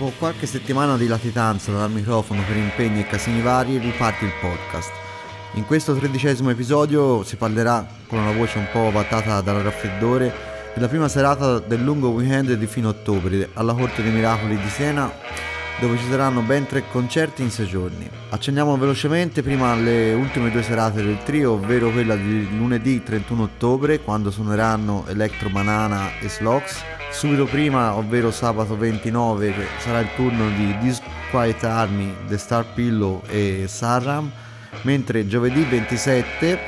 Dopo qualche settimana di latitanza dal microfono per impegni e casini vari, riparte il podcast. In questo tredicesimo episodio si parlerà, con una voce un po' battata dal raffreddore, della prima serata del lungo weekend di fine ottobre alla Corte dei Miracoli di Siena, dove ci saranno ben tre concerti in sei giorni. Accendiamo velocemente prima alle ultime due serate del trio, ovvero quella di lunedì 31 ottobre, quando suoneranno Electro Banana e Slox, Subito prima, ovvero sabato 29, sarà il turno di Disquiet Army, The Star Pillow e Sarram, mentre giovedì 27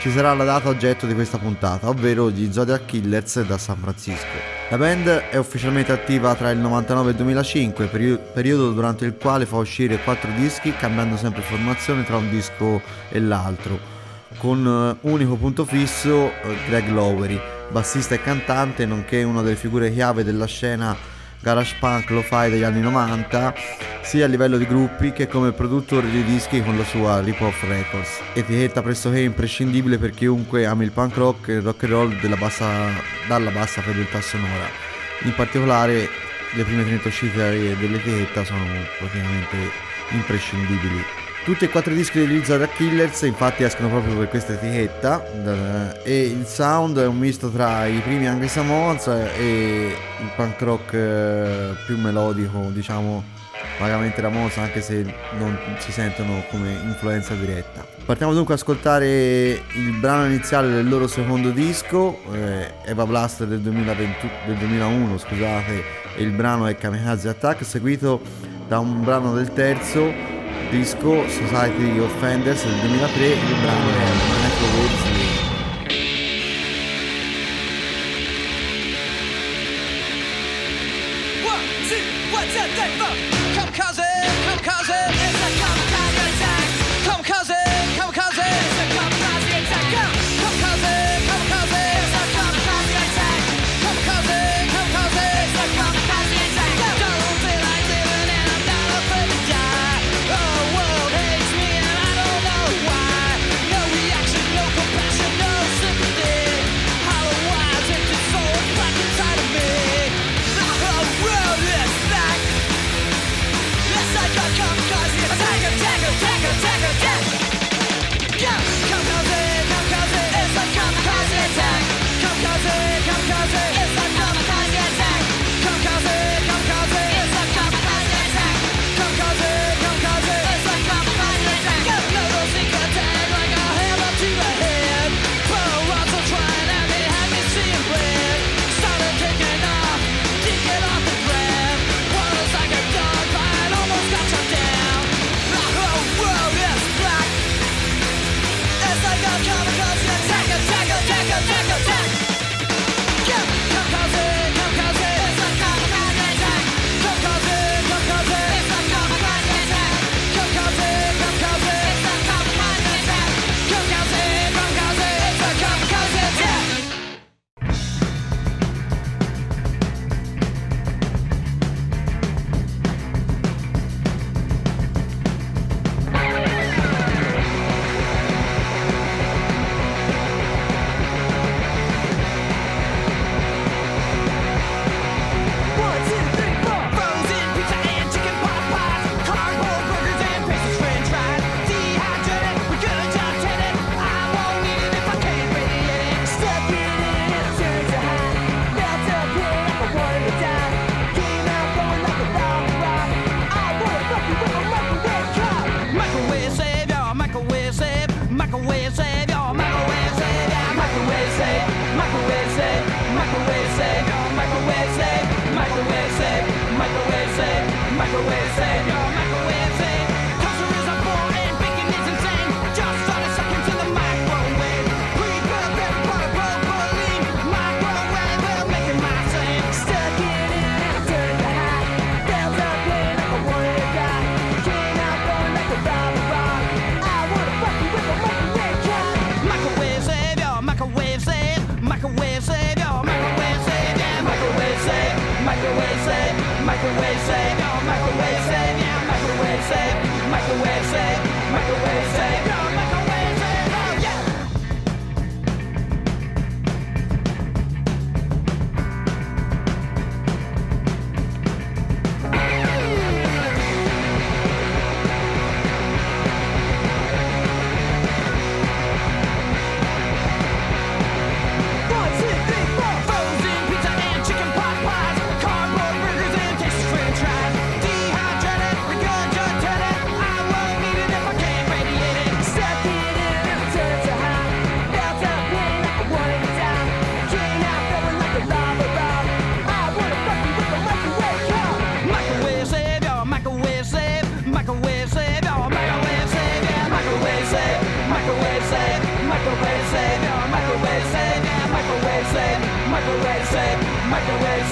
ci sarà la data oggetto di questa puntata, ovvero gli Zodiac Killers da San Francisco. La band è ufficialmente attiva tra il 99 e il 2005, periodo durante il quale fa uscire quattro dischi cambiando sempre formazione tra un disco e l'altro, con eh, unico punto fisso eh, Greg Lowery bassista e cantante, nonché una delle figure chiave della scena garage punk lo-fi degli anni 90, sia a livello di gruppi che come produttore di dischi con la sua Rip Off Records, etichetta pressoché imprescindibile per chiunque ami il punk rock e il rock and roll bassa, dalla bassa fedeltà sonora. In particolare le prime 30 uscite dell'etichetta sono praticamente imprescindibili. Tutti e quattro i dischi degli Zara Killers infatti escono proprio per questa etichetta e il sound è un misto tra i primi Angry Samoans e il punk rock eh, più melodico, diciamo vagamente ramoso anche se non si sentono come influenza diretta. Partiamo dunque ad ascoltare il brano iniziale del loro secondo disco, eh, Eva Blaster del, 2020, del 2001 scusate, e il brano è Kamikaze Attack seguito da un brano del terzo disco Society of Fenders del 2003 il brano è Microwave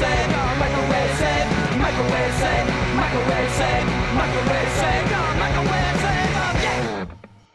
microwave save, microwave save, microwave save, microwave save.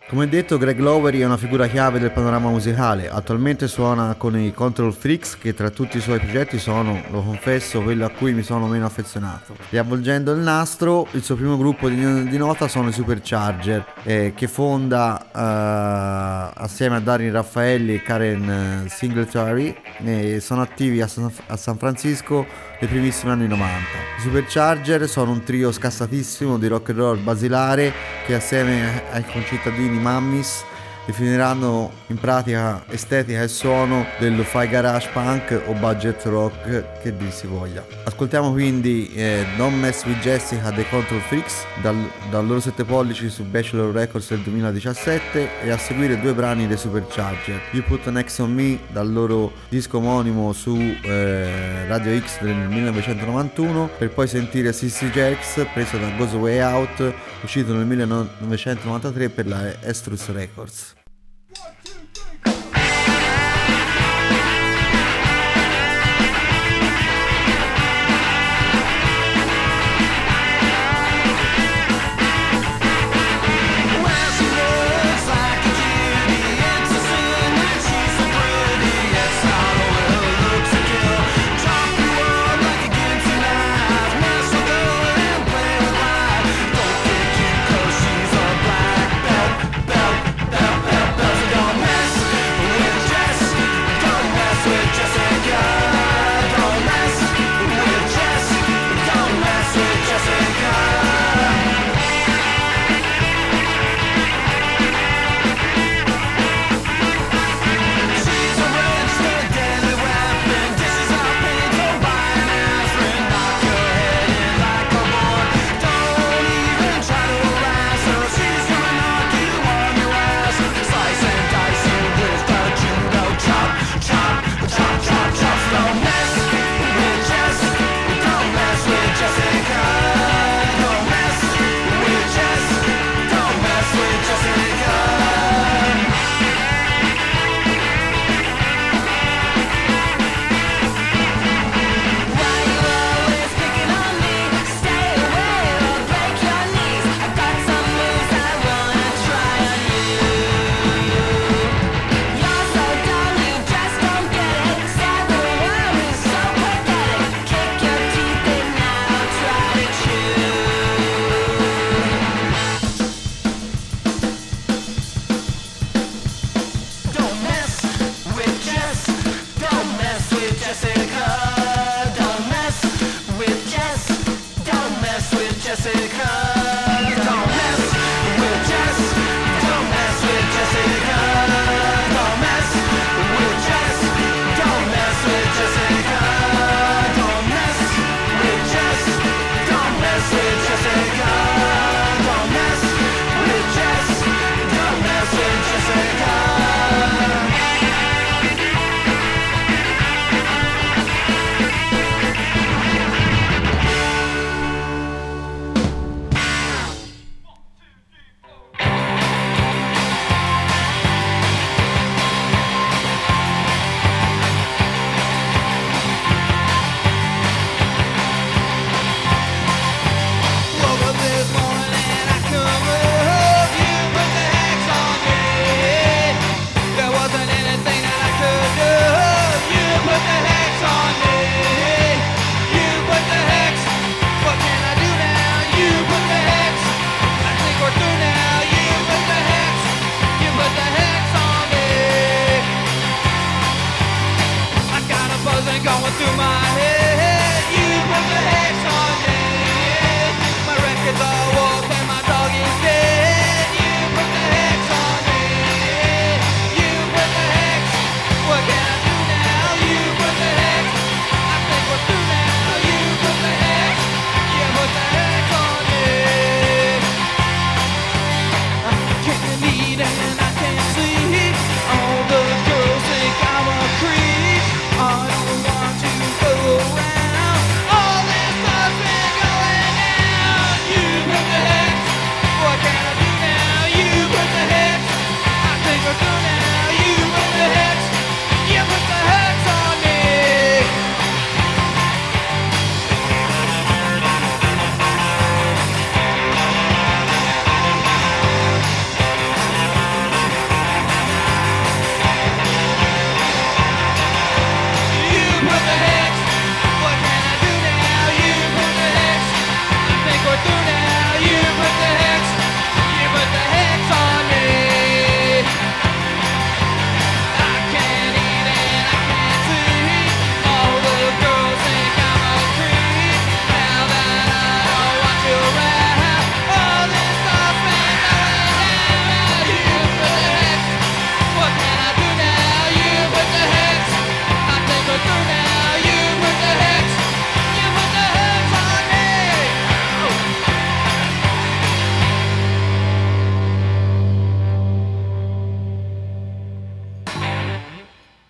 Come detto, Greg Lowery è una figura chiave del panorama musicale. Attualmente suona con i Control Freaks, che tra tutti i suoi progetti sono, lo confesso, quello a cui mi sono meno affezionato. Riavvolgendo il nastro, il suo primo gruppo di, nota sono i Supercharger, eh, che fonda eh, assieme a Darin Raffaelli e Karen eh, Singletary. e sono attivi a San, Francisco nei primissimi anni 90. I Supercharger sono un trio scassatissimo di rock and roll basilare che assieme ai concittadini mamis definiranno in pratica estetica e suono del fai garage punk o budget rock che dir si voglia. Ascoltiamo quindi eh, Don't Mess with Jessica The Control Freaks dal, dal loro 7 pollici su Bachelor Records del 2017 e a seguire due brani dei Supercharger. You Put an X on Me dal loro disco omonimo su eh, Radio X del 1991 per poi sentire Sissy Jerks preso da Goes Way Out uscito nel 1993 per la Estrus Records.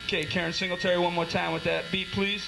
Get Karen Singletary one more time with that beat, please.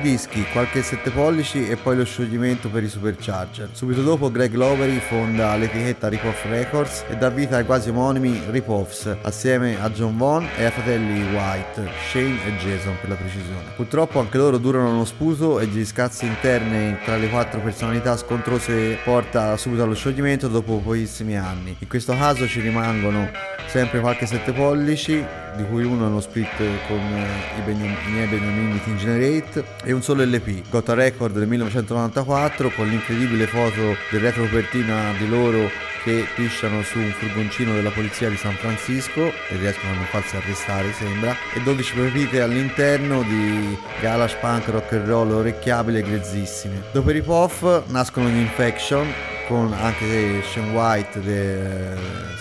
Dischi, qualche 7 pollici e poi lo scioglimento per i Supercharger. Subito dopo Greg Lowery fonda l'etichetta Ripoff Records e dà vita ai quasi omonimi Ripoffs assieme a John Vaughn e ai fratelli White, Shane e Jason per la precisione. Purtroppo anche loro durano uno sputo e gli scazzi interni tra le quattro personalità scontrose porta subito allo scioglimento dopo pochissimi anni. In questo caso ci rimangono sempre qualche 7 pollici di cui uno è uno split con eh, i, Beniam- i miei Beniamini Teen Generate e un solo LP, Gota Record del 1994 con l'incredibile foto del retro copertina di loro che pisciano su un furgoncino della polizia di San Francisco e riescono a non farsi arrestare sembra e 12 pepite all'interno di galash punk rock and roll orecchiabili e grezzissime. Dopo i rip-off nascono gli Infection con anche Sean White de-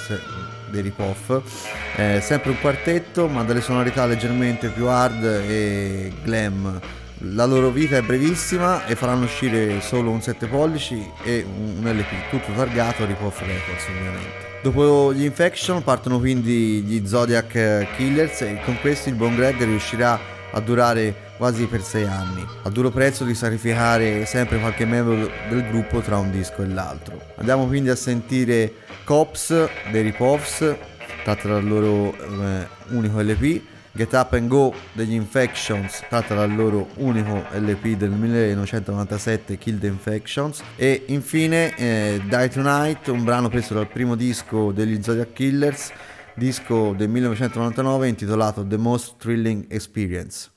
se- dei rip-off eh, sempre un quartetto ma dalle sonorità leggermente più hard e glam la loro vita è brevissima e faranno uscire solo un 7 pollici e un LP tutto targato Rip-Off Records ovviamente. Dopo gli Infection partono quindi gli Zodiac Killers e con questi il buon Greg riuscirà a durare quasi per 6 anni, a duro prezzo di sacrificare sempre qualche membro del gruppo tra un disco e l'altro. Andiamo quindi a sentire Cops dei Ripoffs, tratta dal loro eh, unico LP, Get Up and Go degli Infections, tratta dal loro unico LP del 1997, Kill the Infections, e infine eh, Die Tonight, un brano preso dal primo disco degli Zodiac Killers, disco del 1999 intitolato The Most Thrilling Experience.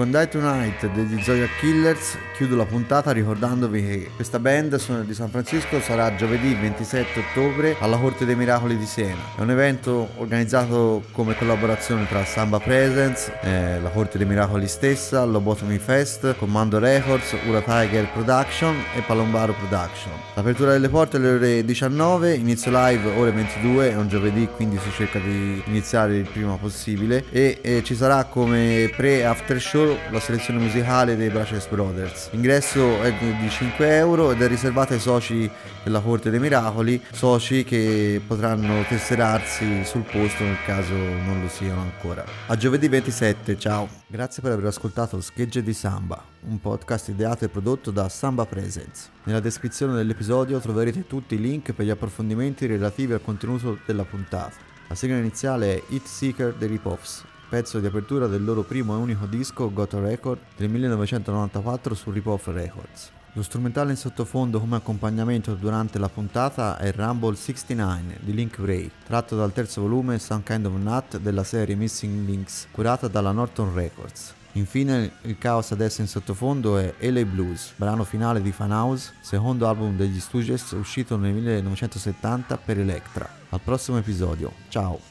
Con Die Tonight degli Zoya Killers chiudo la puntata ricordandovi che questa band di San Francisco sarà giovedì 27 ottobre alla Corte dei Miracoli di Siena. È un evento organizzato come collaborazione tra Samba Presence, eh, la Corte dei Miracoli stessa, Lobotomy Fest, Commando Records, Ura Tiger Production e Palombaro Production. L'apertura delle porte alle ore 19, inizio live ore 22, è un giovedì quindi si cerca di iniziare il prima possibile e, e ci sarà come pre-after show la selezione musicale dei Braces Brothers. L'ingresso è di 5 euro ed è riservato ai soci della Corte dei Miracoli, soci che potranno tesserarsi sul posto nel caso non lo siano ancora. A giovedì 27, ciao! Grazie per aver ascoltato Schegge di Samba, un podcast ideato e prodotto da Samba Presence. Nella descrizione dell'episodio troverete tutti i link per gli approfondimenti relativi al contenuto della puntata. La sigla iniziale è Hit Seeker dei Ripoffs, pezzo di apertura del loro primo e unico disco Got a Record del 1994 su Ripoff Records. Lo strumentale in sottofondo come accompagnamento durante la puntata è Rumble 69 di Link Ray, tratto dal terzo volume Some Kind of Nut della serie Missing Links, curata dalla Norton Records. Infine il caos adesso in sottofondo è LA Blues, brano finale di Fan House, secondo album degli Stooges uscito nel 1970 per Electra. Al prossimo episodio, ciao!